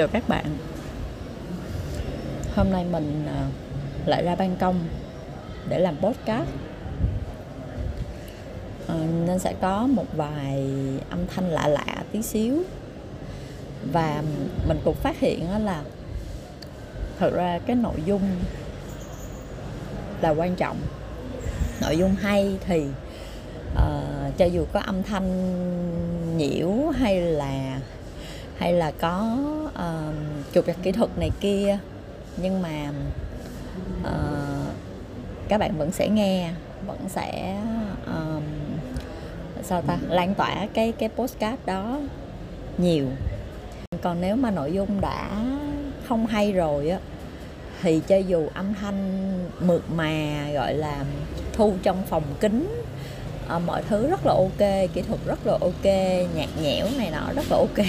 chào các bạn. Hôm nay mình à, lại ra ban công để làm podcast. À, nên sẽ có một vài âm thanh lạ lạ tí xíu. Và mình cũng phát hiện là thật ra cái nội dung là quan trọng. Nội dung hay thì uh, cho dù có âm thanh nhiễu hay là hay là có uh, chụp đặt kỹ thuật này kia. Nhưng mà uh, các bạn vẫn sẽ nghe vẫn sẽ um, sao ta lan tỏa cái cái postcard đó nhiều. Còn nếu mà nội dung đã không hay rồi á thì cho dù âm thanh mượt mà gọi là thu trong phòng kính ờ, mọi thứ rất là ok kỹ thuật rất là ok nhạc nhẽo này nọ rất là ok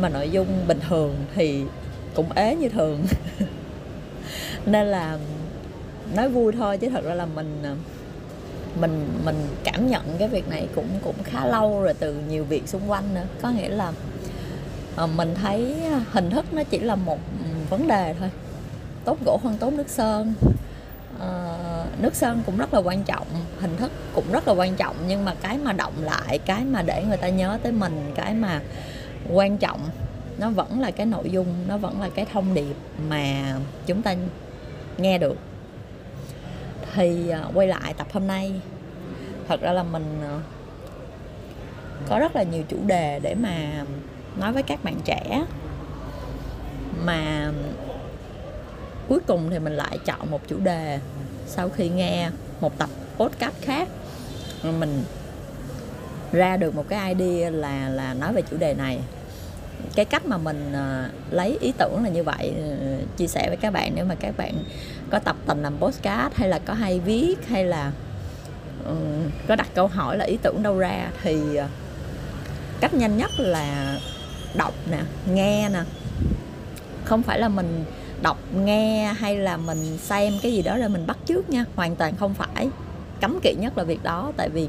mà nội dung bình thường thì cũng ế như thường. Nên là nói vui thôi chứ thật ra là mình à, mình mình cảm nhận cái việc này cũng cũng khá lâu rồi từ nhiều việc xung quanh nữa. Có nghĩa là à, mình thấy à, hình thức nó chỉ là một ừ, vấn đề thôi. Tốt gỗ hơn tốt nước sơn. À, nước sơn cũng rất là quan trọng hình thức cũng rất là quan trọng nhưng mà cái mà động lại cái mà để người ta nhớ tới mình cái mà quan trọng. Nó vẫn là cái nội dung, nó vẫn là cái thông điệp mà chúng ta nghe được. Thì à, quay lại tập hôm nay, thật ra là mình à, có rất là nhiều chủ đề để mà nói với các bạn trẻ. Mà cuối cùng thì mình lại chọn một chủ đề sau khi nghe một tập podcast khác. Mình ra được một cái idea là là nói về chủ đề này cái cách mà mình uh, lấy ý tưởng là như vậy uh, chia sẻ với các bạn nếu mà các bạn có tập tành làm postcard hay là có hay viết hay là ừ, có đặt câu hỏi là ý tưởng đâu ra thì uh, cách nhanh nhất là đọc nè nghe nè. Không phải là mình đọc nghe hay là mình xem cái gì đó rồi mình bắt trước nha hoàn toàn không phải. Cấm kỵ nhất là việc đó tại vì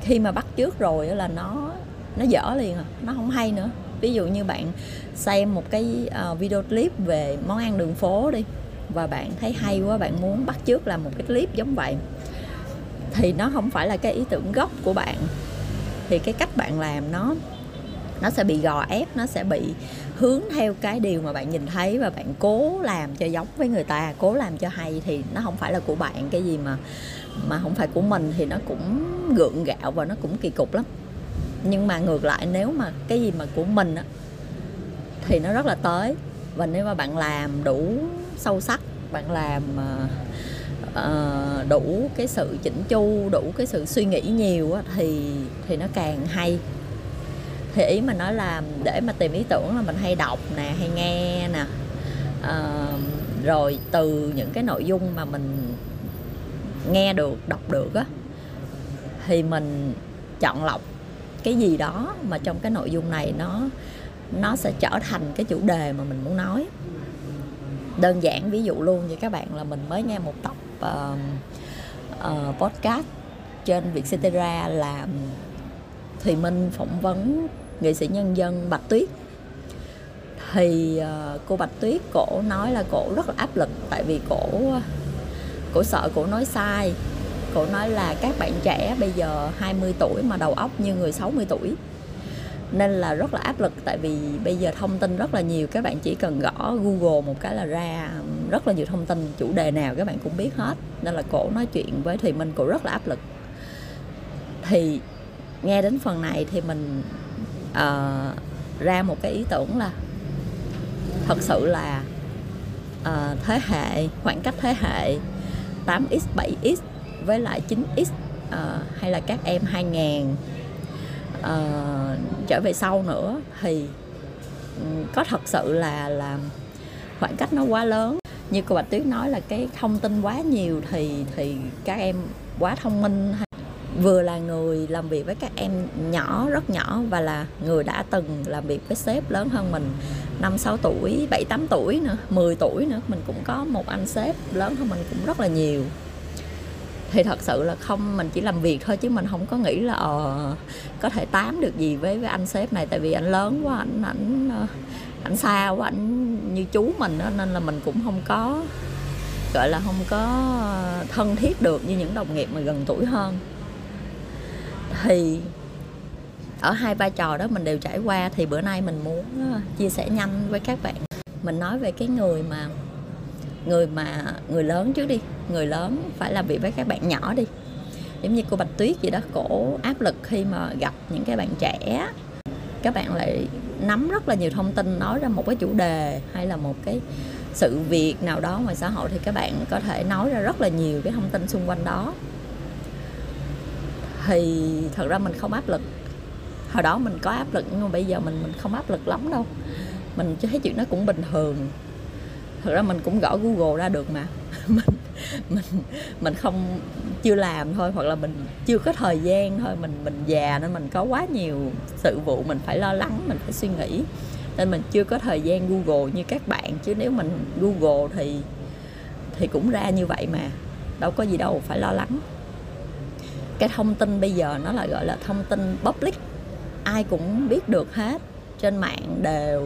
khi mà bắt trước rồi là nó nó dở liền à nó không hay nữa ví dụ như bạn xem một cái ờ, video clip về món ăn đường phố đi, và bạn thấy hay quá, bạn muốn bắt chước làm một cái clip giống vậy, thì nó không phải là cái ý tưởng gốc của bạn. Thì cái cách bạn làm nó nó sẽ bị gò ép, nó sẽ bị hướng theo cái điều mà bạn nhìn thấy, và bạn cố làm cho giống với người ta, cố làm cho hay, thì nó không phải là của bạn, cái gì mà mà không phải của mình, thì nó cũng gượng gạo và nó cũng kỳ cục lắm nhưng mà ngược lại nếu mà cái gì mà của mình á thì nó rất là tới. Và nếu mà bạn làm đủ sâu sắc bạn làm uh, đủ cái sự chỉnh chu đủ cái sự suy nghĩ nhiều á, thì thì nó càng hay. Thì ý mình nói là để mà tìm ý tưởng là mình hay đọc nè hay nghe nè uh, rồi từ những cái nội dung mà mình nghe được đọc được á thì mình chọn lọc cái gì đó mà trong cái nội dung này nó nó sẽ trở thành cái chủ đề mà mình muốn nói. Đơn giản ví dụ luôn như các bạn là mình mới nghe một tập uh, uh, podcast trên Vietcetera là Thùy Minh phỏng vấn nghệ sĩ nhân dân Bạch Tuyết. Thì uh, cô Bạch Tuyết cổ nói là cổ rất là áp lực tại vì cổ ờ, cổ sợ cổ nói sai cổ nói là các bạn trẻ bây giờ 20 tuổi mà đầu óc như người 60 tuổi. Nên là rất là áp lực tại vì bây giờ thông tin rất là nhiều các bạn chỉ cần gõ google một cái là ra rất là nhiều thông tin chủ đề nào các bạn cũng biết hết. Nên là cổ nói chuyện với thì mình cổ rất là áp lực. Thì nghe đến phần này thì mình uh, ra một cái ý tưởng là thật sự là uh, thế hệ khoảng cách thế hệ 8x 7x với lại 9x uh, ờ, hay là các em 2000 uh, ờ, trở về sau nữa thì ừ, có thật sự là là khoảng cách nó quá lớn. Như cô bạch tuyết nói là cái thông tin quá nhiều thì thì các em quá thông minh. Vừa là người làm việc với các em nhỏ rất nhỏ và là người đã từng làm việc với sếp lớn hơn mình năm sáu tuổi bảy tám tuổi nữa 10 tuổi nữa. Mình cũng có một anh sếp lớn hơn mình cũng rất là nhiều thì thật sự là không mình chỉ làm việc thôi chứ mình không có nghĩ là ờ, có thể tám được gì với với anh sếp này. Tại vì anh lớn quá anh ảnh ờ, ảnh xa quá ảnh như chú mình đó, nên là mình cũng không có gọi là không có ờ, thân thiết được như những đồng nghiệp mà gần tuổi hơn. Thì ở hai vai trò đó mình đều trải qua thì bữa nay mình muốn ờ, chia sẻ nhanh với các bạn. Mình nói về cái người mà người mà, người lớn trước đi. Người lớn phải làm việc với các bạn nhỏ đi. Giống như cô bạch tuyết gì đó, cổ áp lực khi mà gặp những cái bạn trẻ. Các bạn lại nắm rất là nhiều thông tin, nói ra một cái chủ đề hay là một cái sự việc nào đó ngoài xã hội thì các bạn có thể nói ra rất là nhiều cái thông tin xung quanh đó. Thì thật ra mình không áp lực. Hồi đó mình có áp lực nhưng mà bây giờ mình mình không áp lực lắm đâu. Mình thấy chuyện đó cũng bình thường thực ra mình cũng gõ google ra được mà. Mình mình mình không, chưa làm thôi, hoặc là mình chưa có thời gian thôi, mình mình già nên mình có quá nhiều sự vụ, mình phải lo lắng, mình phải suy nghĩ. Nên mình chưa có thời gian google như các bạn, chứ nếu mình google thì thì cũng ra như vậy mà. Đâu có gì đâu, phải lo lắng. Cái thông tin bây giờ nó là gọi là thông tin public. Ai cũng biết được hết trên mạng đều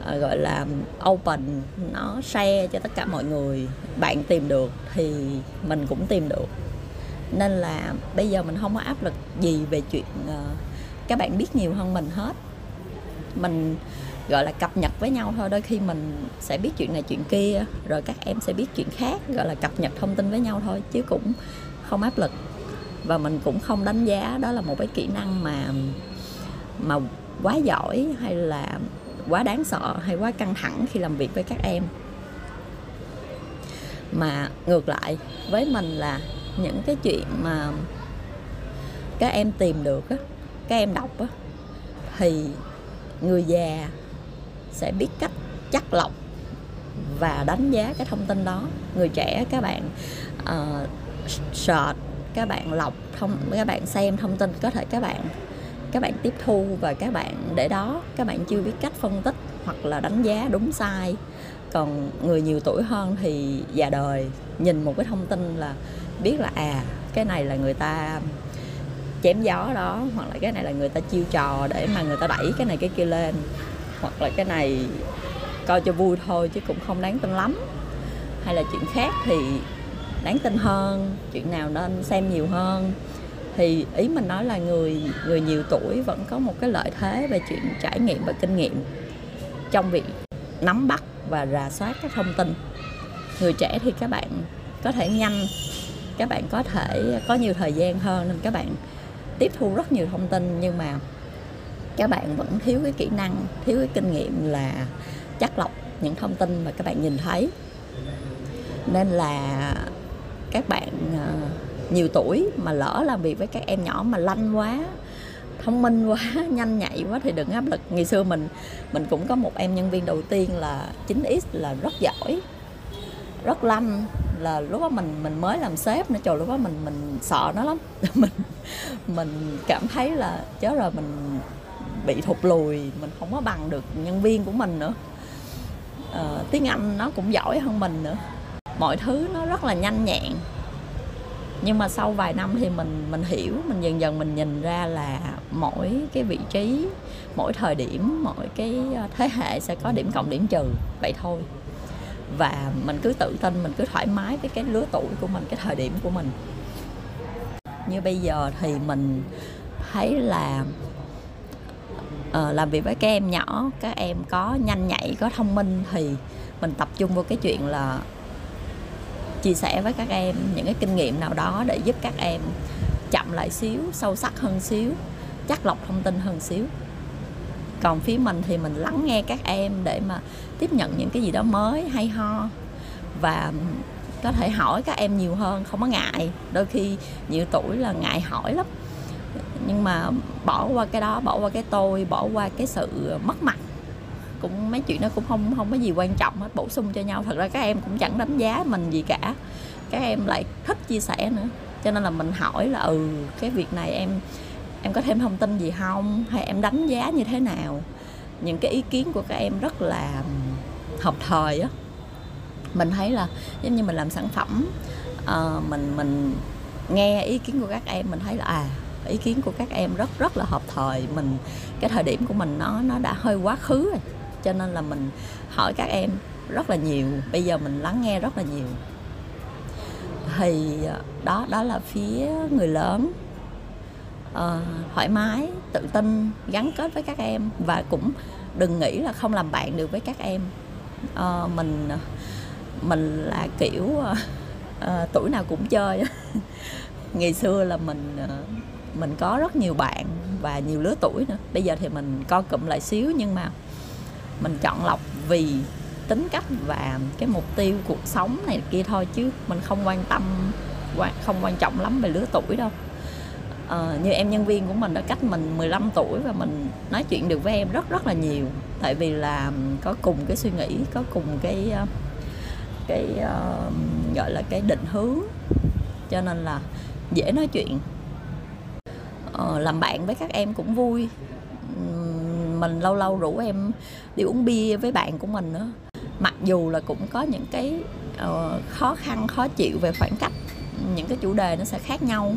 uh, gọi là open nó share cho tất cả mọi người. Bạn tìm được thì mình cũng tìm được. Nên là bây giờ mình không có áp lực gì về chuyện uh, các bạn biết nhiều hơn mình hết. Mình gọi là cập nhật với nhau thôi. Đôi khi mình sẽ biết chuyện này chuyện kia rồi các em sẽ biết chuyện khác gọi là cập nhật thông tin với nhau thôi chứ cũng không áp lực. Và mình cũng không đánh giá đó là một cái kỹ năng mà mà quá giỏi hay là quá đáng sợ hay quá căng thẳng khi làm việc với các em. Mà ngược lại với mình là những cái chuyện mà các em tìm được á các em đọc á thì người già sẽ biết cách chắc lọc và đánh giá cái thông tin đó. Người trẻ các bạn uh, search các bạn lọc thông các bạn xem thông tin có thể các bạn các bạn tiếp thu và các bạn để đó, các bạn chưa biết cách phân tích hoặc là đánh giá đúng sai. Còn người nhiều tuổi hơn thì già đời, nhìn một cái thông tin là biết là à cái này là người ta chém gió đó, hoặc là cái này là người ta chiêu trò để mà người ta đẩy cái này cái kia lên. Hoặc là cái này coi cho vui thôi chứ cũng không đáng tin lắm. Hay là chuyện khác thì đáng tin hơn, chuyện nào nên xem nhiều hơn thì ý mình nói là người người nhiều tuổi vẫn có một cái lợi thế về chuyện trải nghiệm và kinh nghiệm trong việc nắm bắt và rà soát các thông tin. Người trẻ thì các bạn có thể nhanh, các bạn có thể có nhiều thời gian hơn nên các bạn tiếp thu rất nhiều thông tin, nhưng mà các bạn vẫn thiếu cái kỹ năng, thiếu cái kinh nghiệm là chắc lọc những thông tin mà các bạn nhìn thấy. Nên là các bạn ờ, nhiều tuổi mà lỡ làm việc với các em nhỏ mà lanh quá thông minh quá nhanh nhạy quá thì đừng áp lực. Ngày xưa mình mình cũng có một em nhân viên đầu tiên là 9x là rất giỏi rất lanh là lúc đó mình mình mới làm sếp nữa. Trời lúc đó mình mình sợ nó lắm. Mình mình cảm thấy là chớ rồi mình bị thụt lùi mình không có bằng được nhân viên của mình nữa. À, tiếng anh nó cũng giỏi hơn mình nữa. Mọi thứ nó rất là nhanh nhẹn nhưng mà sau vài năm thì mình mình hiểu mình dần dần mình nhìn ra là mỗi cái vị trí mỗi thời điểm mỗi cái ờ, thế hệ sẽ có điểm cộng điểm trừ vậy thôi. Và mình cứ tự tin mình cứ thoải mái với cái lứa tuổi của mình cái thời điểm của mình. Như bây giờ thì mình thấy là uh, làm việc với các em nhỏ các em có nhanh nhạy có thông minh thì mình tập trung vào cái chuyện là chia sẻ với các em những cái kinh nghiệm nào đó để giúp các em chậm lại xíu, sâu sắc hơn xíu, chắc lọc thông tin hơn xíu. Còn phía mình thì mình lắng nghe các em để mà tiếp nhận những cái gì đó mới, hay ho, và có thể hỏi các em nhiều hơn, không có ngại. Đôi khi nhiều tuổi là ngại hỏi lắm. Nhưng mà bỏ qua cái đó, bỏ qua cái tôi, bỏ qua cái sự mất mặt cũng mấy chuyện nó cũng không không có gì quan trọng hết bổ sung cho nhau. Thật ra các em cũng chẳng đánh giá mình gì cả. Các em lại thích chia sẻ nữa. Cho nên là mình hỏi là ừ cái việc này em em có thêm thông tin gì không? Hay em đánh giá như thế nào? Những cái ý kiến của các em rất là hợp thời á. Mình thấy là giống như mình làm sản phẩm uh, mình mình nghe ý kiến của các em mình thấy là à ý kiến của các em rất rất là hợp thời. Mình cái thời điểm của mình nó nó đã hơi quá khứ rồi cho nên là mình hỏi các em rất là nhiều. Bây giờ mình lắng nghe rất là nhiều. Thì ờ, đó đó là phía người lớn. Uh, thoải mái tự tin gắn kết với các em và cũng đừng nghĩ là không làm bạn được với các em. Uh, mình mình là kiểu uh, tuổi nào cũng chơi ngày xưa là mình uh, mình có rất nhiều bạn và nhiều lứa tuổi nữa. Bây giờ thì mình co cụm lại xíu nhưng mà mình chọn lọc vì tính cách và cái mục tiêu cuộc sống này kia thôi chứ mình không quan tâm không quan trọng lắm về lứa tuổi đâu. À, như em nhân viên của mình đã cách mình 15 tuổi và mình nói chuyện được với em rất rất là nhiều. Tại vì là có cùng cái suy nghĩ có cùng cái ờ, cái uh, gọi là cái định hướng cho nên là dễ nói chuyện. Uh, làm bạn với các em cũng vui mình lâu lâu rủ em đi uống bia với bạn của mình nữa mặc dù là cũng có những cái uh, khó khăn khó chịu về khoảng cách những cái chủ đề nó sẽ khác nhau.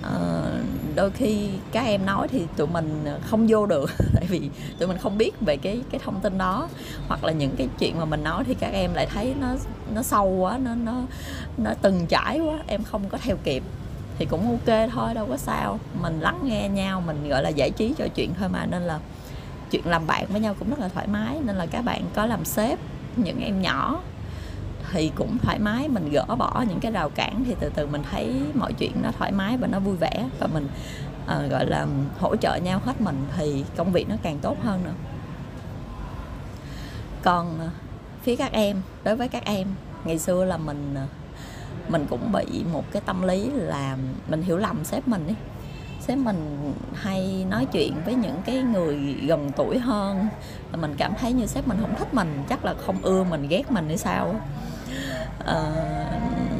Uh, đôi khi các em nói thì tụi mình không vô được tại vì tụi mình không biết về cái cái thông tin đó. Hoặc là những cái chuyện mà mình nói thì các em lại thấy nó nó sâu quá nó nó nó từng trải quá em không có theo kịp. Thì cũng ok thôi đâu có sao. Mình lắng nghe nhau mình gọi là giải trí trò chuyện thôi mà nên là chuyện làm bạn với nhau cũng rất là thoải mái nên là các bạn có làm sếp những em nhỏ thì cũng thoải mái mình gỡ bỏ những cái rào cản thì từ từ mình thấy mọi chuyện nó thoải mái và nó vui vẻ và mình uh, gọi là hỗ trợ nhau hết mình thì công việc nó càng tốt hơn nữa. Còn ờ, phía các em đối với các em ngày xưa là mình ờ, mình cũng bị một cái tâm lý là mình hiểu lầm sếp mình ấy sếp mình hay nói chuyện với những cái người gần tuổi hơn. Mình cảm thấy như sếp mình không thích mình chắc là không ưa mình ghét mình hay sao. À,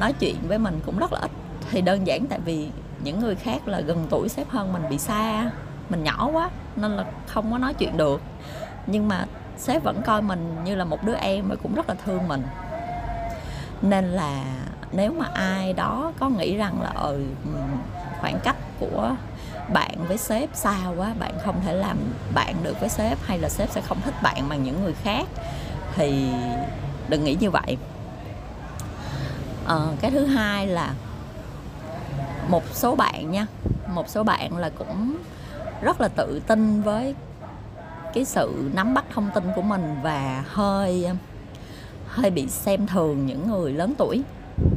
nói chuyện với mình cũng rất là ít. Thì đơn giản tại vì những người khác là gần tuổi sếp hơn mình bị xa. Mình nhỏ quá nên là không có nói chuyện được. Nhưng mà sếp vẫn coi mình như là một đứa em và cũng rất là thương mình. Nên là nếu mà ai đó có nghĩ rằng là ừ, ừ khoảng cách của bạn với sếp xa quá bạn không thể làm bạn được với sếp hay là sếp sẽ không thích bạn bằng những người khác. Thì đừng nghĩ như vậy. À, cái thứ hai là một số bạn nha một số bạn là cũng rất là tự tin với cái sự nắm bắt thông tin của mình và hơi hơi bị xem thường những người lớn tuổi.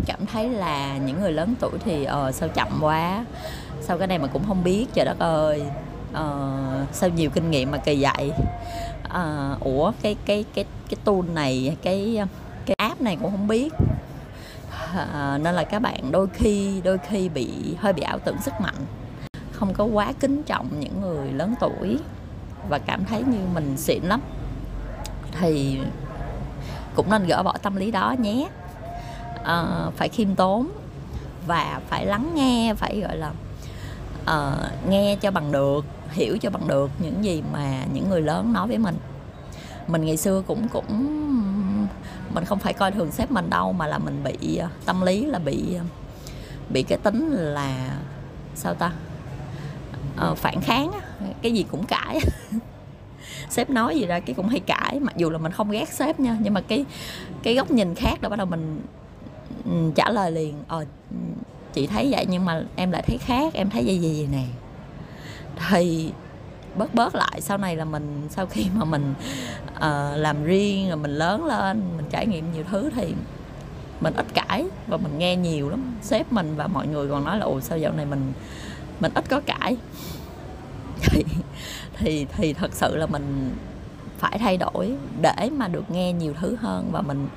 Cảm thấy là những người lớn tuổi thì ờ sao chậm quá sau cái này mà cũng không biết trời đất ơi. Uh, sao nhiều kinh nghiệm mà kỳ vậy? Uh, ủa cái cái cái cái tool này cái cái app này cũng không biết. Uh, nên là các bạn đôi khi đôi khi bị hơi bị ảo tưởng sức mạnh. Không có quá kính trọng những người lớn tuổi và cảm thấy như mình xịn lắm. Thì cũng nên gỡ bỏ tâm lý đó nhé. Uh, phải khiêm tốn và phải lắng nghe phải gọi là uh, nghe cho bằng được hiểu cho bằng được những gì mà những người lớn nói với mình. Mình ngày xưa cũng cũng mình không phải coi thường sếp mình đâu mà là mình bị ờ, tâm lý là bị ờ, bị cái tính là sao ta? Uh, phản kháng cái gì cũng cãi. Sếp nói gì ra cái cũng hay cãi mặc dù là mình không ghét sếp nha nhưng mà cái cái góc nhìn khác đó bắt đầu mình ừ, trả lời liền ờ chị thấy vậy nhưng mà em lại thấy khác em thấy gì gì vậy nè. Thì bớt bớt lại sau này là mình sau khi mà mình uh, làm riêng rồi mình lớn lên mình trải nghiệm nhiều thứ thì mình ít cãi và mình nghe nhiều lắm sếp mình và mọi người còn nói là ồ sao dạo này mình mình ít có cãi? Thì thì thì thật sự là mình phải thay đổi để mà được nghe nhiều thứ hơn và mình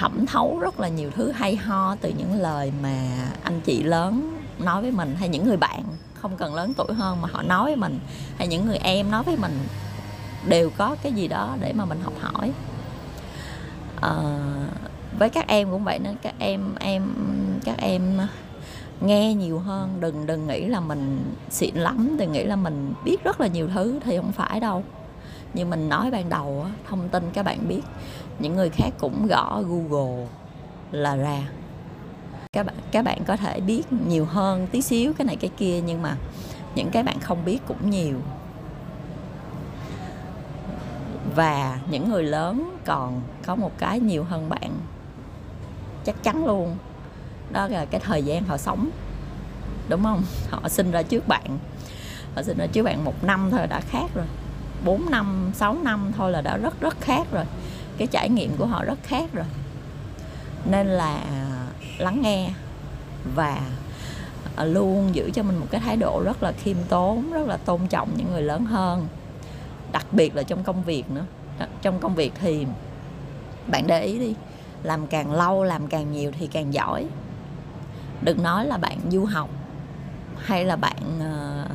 thẩm thấu rất là nhiều thứ hay ho từ những lời mà anh chị lớn nói với mình hay những người bạn không cần lớn tuổi hơn mà họ nói với mình hay những người em nói với mình đều có cái gì đó để mà mình học hỏi. À, với các em cũng vậy nên các em em các em nghe nhiều hơn đừng đừng nghĩ là mình xịn lắm đừng nghĩ là mình biết rất là nhiều thứ thì không phải đâu. Như mình nói ban đầu thông tin các bạn biết những người khác cũng gõ google là ra. Các bạn các bạn có thể biết nhiều hơn tí xíu cái này cái kia, nhưng mà những cái bạn không biết cũng nhiều. Và những người lớn còn có một cái nhiều hơn bạn. Chắc chắn luôn. Đó là cái thời gian họ sống, đúng không? Họ sinh ra trước bạn. Họ sinh ra trước bạn một năm thôi đã khác rồi. 4 năm 6 năm thôi là đã rất rất khác rồi cái trải nghiệm của họ rất khác rồi. Nên là lắng nghe và à, luôn giữ cho mình một cái thái độ rất là khiêm tốn, rất là tôn trọng những người lớn hơn. Đặc biệt là trong công việc nữa. Trong công việc thì bạn để ý đi, làm càng lâu, làm càng nhiều thì càng giỏi. Đừng nói là bạn du học hay là bạn ờ,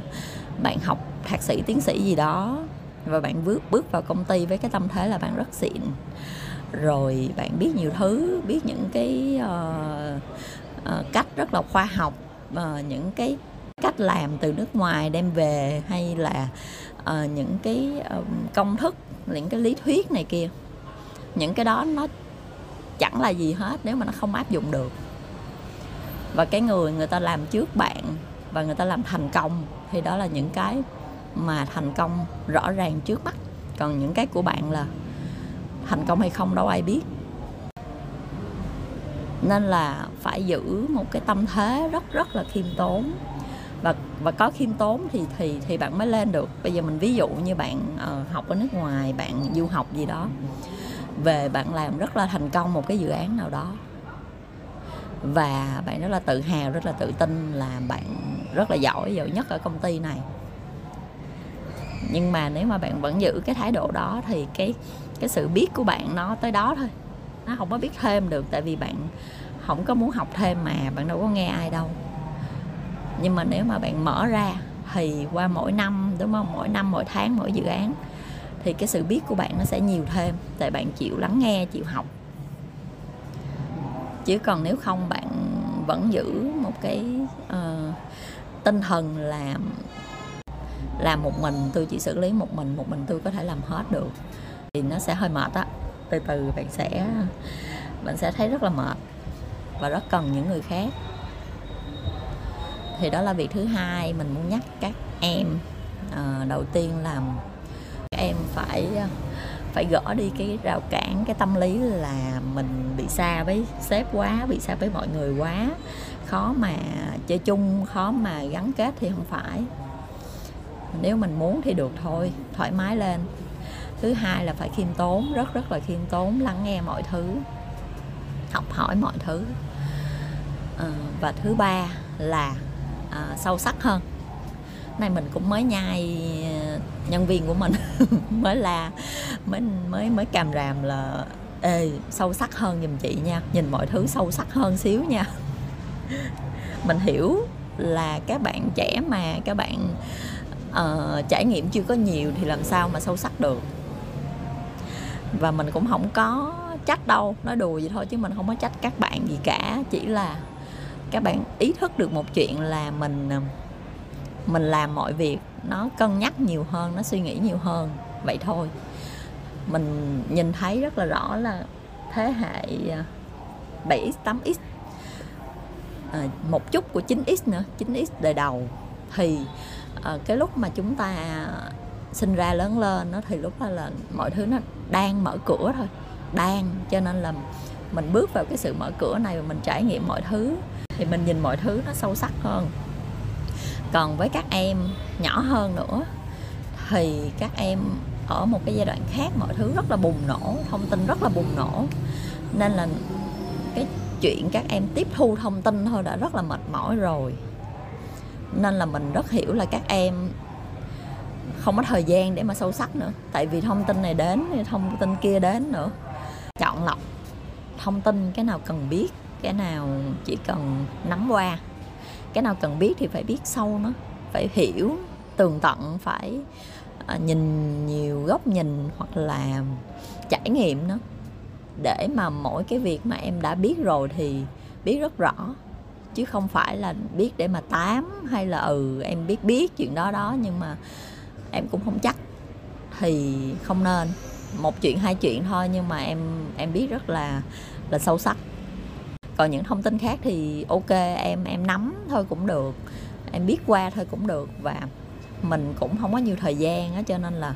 bạn học thạc sĩ, tiến sĩ gì đó và bạn bước bước vào công ty với cái tâm thế là bạn rất xịn. Rồi bạn biết nhiều thứ biết những cái uh, uh, cách rất là khoa học uh, những cái cách làm từ nước ngoài đem về hay là uh, những cái uh, công thức những cái lý thuyết này kia. Những cái đó nó chẳng là gì hết nếu mà nó không áp dụng được. Và cái người người ta làm trước bạn và người ta làm thành công thì đó là những cái mà thành công rõ ràng trước mắt. Còn những cái của bạn là thành công hay không đâu ai biết. Nên là phải giữ một cái tâm thế rất rất là khiêm tốn. Và và có khiêm tốn thì thì thì bạn mới lên được. Bây giờ mình ví dụ như bạn uh, học ở nước ngoài bạn du học gì đó về bạn làm rất là thành công một cái dự án nào đó. Và bạn rất là tự hào rất là tự tin là bạn rất là giỏi giỏi nhất ở công ty này nhưng mà nếu mà bạn vẫn giữ cái thái độ đó thì cái cái sự biết của bạn nó tới đó thôi. Nó không có biết thêm được tại vì bạn không có muốn học thêm mà bạn đâu có nghe ai đâu. Nhưng mà nếu mà bạn mở ra thì qua mỗi năm đúng không? Mỗi năm mỗi tháng mỗi dự án thì cái sự biết của bạn nó sẽ nhiều thêm tại bạn chịu lắng nghe chịu học. Chứ còn nếu không bạn vẫn giữ một cái uh, tinh thần là làm một mình tôi chỉ xử lý một mình một mình tôi có thể làm hết được. Thì nó sẽ hơi mệt á. Từ từ bạn sẽ bạn sẽ thấy rất là mệt và rất cần những người khác. Thì đó là việc thứ hai mình muốn nhắc các em. À, đầu tiên là các em phải phải gỡ đi cái rào cản cái tâm lý là mình bị xa với sếp quá bị xa với mọi người quá. Khó mà chơi chung khó mà gắn kết thì không phải nếu mình muốn thì được thôi thoải mái lên. Thứ hai là phải khiêm tốn rất rất là khiêm tốn lắng nghe mọi thứ học hỏi mọi thứ. À, và thứ ba là à, sâu sắc hơn. Này mình cũng mới nhai ờ, nhân viên của mình mới là mới mới mới càm ràm là ê sâu sắc hơn giùm chị nha nhìn mọi thứ sâu sắc hơn xíu nha. Mình hiểu là các bạn trẻ mà các bạn uh, trải nghiệm chưa có nhiều thì làm sao mà sâu sắc được. Và mình cũng không có trách đâu nói đùa vậy thôi chứ mình không có trách các bạn gì cả. Chỉ là các bạn ý thức được một chuyện là mình ờ, mình làm mọi việc nó cân nhắc nhiều hơn nó suy nghĩ nhiều hơn. Vậy thôi. Mình nhìn thấy rất là rõ là thế hệ 7x 8x à, một chút của 9x nữa 9x đời đầu. Thì à, cái lúc mà chúng ta sinh ra lớn lên nó thì lúc đó là mọi thứ nó đang mở cửa thôi đang. Cho nên là mình bước vào cái sự mở cửa này và mình trải nghiệm mọi thứ thì mình nhìn mọi thứ nó sâu sắc hơn. Còn với các em nhỏ hơn nữa thì các em ở một cái giai đoạn khác mọi thứ rất là bùng nổ thông tin rất là bùng nổ. Nên là cái chuyện các em tiếp thu thông tin thôi đã rất là mệt mỏi rồi nên là mình rất hiểu là các em không có thời gian để mà sâu sắc nữa. Tại vì thông tin này đến, thông tin kia đến nữa. Chọn lọc thông tin, cái nào cần biết, cái nào chỉ cần nắm qua. Cái nào cần biết thì phải biết sâu nó, phải hiểu, tường tận, phải à, nhìn nhiều góc nhìn hoặc là trải nghiệm nó. Để mà mỗi cái việc mà em đã biết rồi thì biết rất rõ chứ không phải là biết để mà tám hay là ừ em biết biết chuyện đó đó, nhưng mà em cũng không chắc. Thì không nên. Một chuyện, hai chuyện thôi, nhưng mà em em biết rất là là sâu sắc. Còn những thông tin khác thì ok, em em nắm thôi cũng được. Em biết qua thôi cũng được. Và mình cũng không có nhiều thời gian á, cho nên là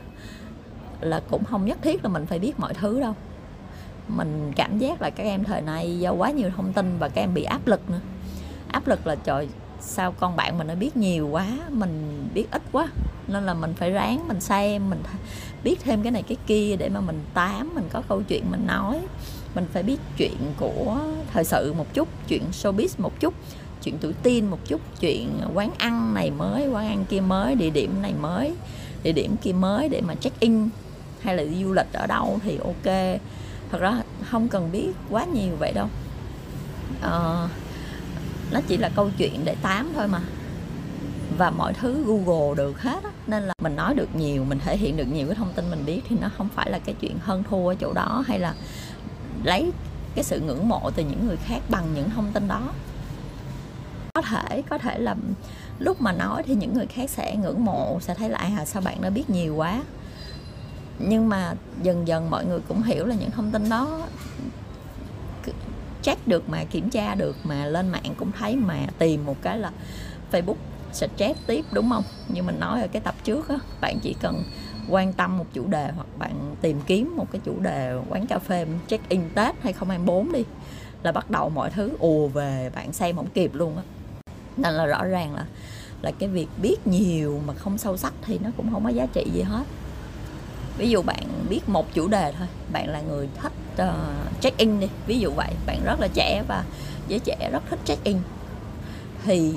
là cũng không nhất thiết là mình phải biết mọi thứ đâu. Mình cảm giác là các em thời nay do quá nhiều thông tin và các em bị áp lực nữa áp lực là trời sao con bạn mình nó biết nhiều quá mình biết ít quá. Nên là mình phải ráng mình xem mình biết thêm cái này cái kia để mà mình tám mình có câu chuyện mình nói. Mình phải biết chuyện của thời sự một chút chuyện showbiz một chút chuyện tuổi tin một chút chuyện quán ăn này mới quán ăn kia mới địa điểm này mới địa điểm kia mới để mà check in hay là đi du lịch ở đâu thì ok. Thật ra không cần biết quá nhiều vậy đâu. Uh, nó chỉ là câu chuyện để tám thôi mà và mọi thứ Google được hết á. nên là mình nói được nhiều, mình thể hiện được nhiều cái thông tin mình biết thì nó không phải là cái chuyện hơn thua ở chỗ đó hay là lấy cái sự ngưỡng mộ từ những người khác bằng những thông tin đó có thể có thể là lúc mà nói thì những người khác sẽ ngưỡng mộ, sẽ thấy là à sao bạn đã biết nhiều quá nhưng mà dần dần mọi người cũng hiểu là những thông tin đó check được mà kiểm tra được mà lên mạng cũng thấy mà tìm một cái là Facebook sẽ stress tiếp, đúng không? Như mình nói ở cái tập trước á, bạn chỉ cần quan tâm một chủ đề hoặc bạn tìm kiếm một cái chủ đề quán cà phê check in Tết 2024 đi, là bắt đầu mọi thứ ùa về, bạn xem không kịp luôn á. Nên là rõ ràng là là cái việc biết nhiều mà không sâu sắc thì nó cũng không có giá trị gì hết. Ví dụ bạn biết một chủ đề thôi, bạn là người thích uh, check in đi. Ví dụ vậy bạn rất là trẻ và giới trẻ rất thích check in. Thì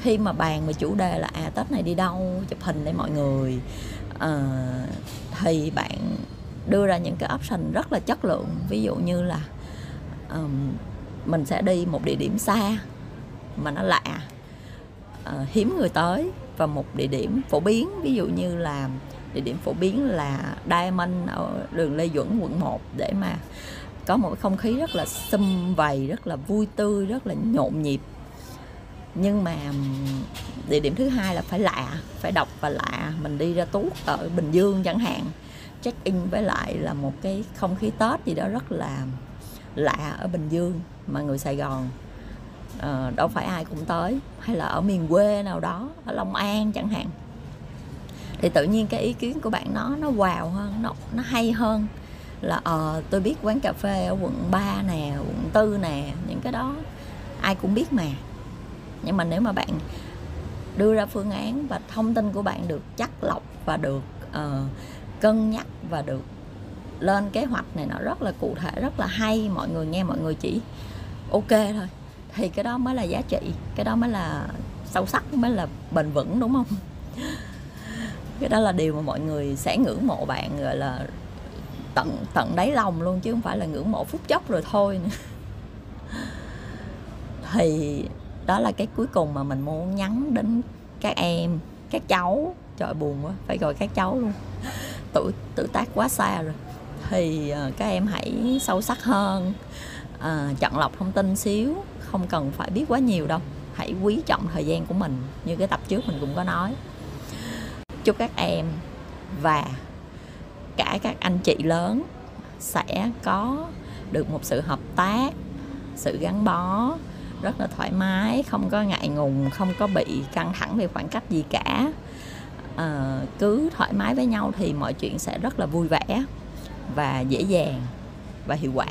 khi mà bàn về chủ đề là à tết này đi đâu chụp hình để mọi người uh, thì bạn đưa ra những cái option rất là chất lượng. Ví dụ như là um, mình sẽ đi một địa điểm xa mà nó lạ uh, hiếm người tới và một địa điểm phổ biến. Ví dụ như là địa điểm phổ biến là Diamond ở đường Lê Duẩn quận 1 để mà có một không khí rất là sum vầy rất là vui tươi rất là nhộn nhịp. Nhưng mà địa điểm thứ hai là phải lạ phải độc và lạ. Mình đi ra tuốt ở bình dương chẳng hạn check in với lại là một cái không khí tết gì đó rất là lạ ở bình dương mà người sài gòn uh, đâu phải ai cũng tới. Hay là ở miền quê nào đó ở long an chẳng hạn thì tự nhiên cái ý kiến của bạn nó nó wow hơn nó nó hay hơn. Là ờ uh, tôi biết quán cà phê ở quận 3 nè quận tư nè những cái đó ai cũng biết mà. Nhưng mà nếu mà bạn đưa ra phương án và thông tin của bạn được chắc lọc và được uh, cân nhắc và được lên kế hoạch này nó rất là cụ thể rất là hay mọi người nghe mọi người chỉ ok thôi. Thì cái đó mới là giá trị cái đó mới là sâu sắc mới là bền vững đúng không? Cái đó là điều mà mọi người sẽ ngưỡng mộ bạn gọi là tận tận đáy lòng luôn chứ không phải là ngưỡng mộ phút chốc rồi thôi. Nữa thì đó là cái cuối cùng mà mình muốn nhắn đến các em các cháu. Trời buồn quá phải gọi các cháu luôn. Tuổi tuổi tác quá xa rồi. Thì ờ, các em hãy sâu sắc hơn. À, chọn lọc thông tin xíu không cần phải biết quá nhiều đâu. Hãy quý trọng thời gian của mình như cái tập trước mình cũng có nói chúc các em và cả các anh chị lớn sẽ có được một sự hợp tác sự gắn bó rất là thoải mái không có ngại ngùng không có bị căng thẳng về khoảng cách gì cả. À, cứ thoải mái với nhau thì mọi chuyện sẽ rất là vui vẻ và dễ dàng và hiệu quả.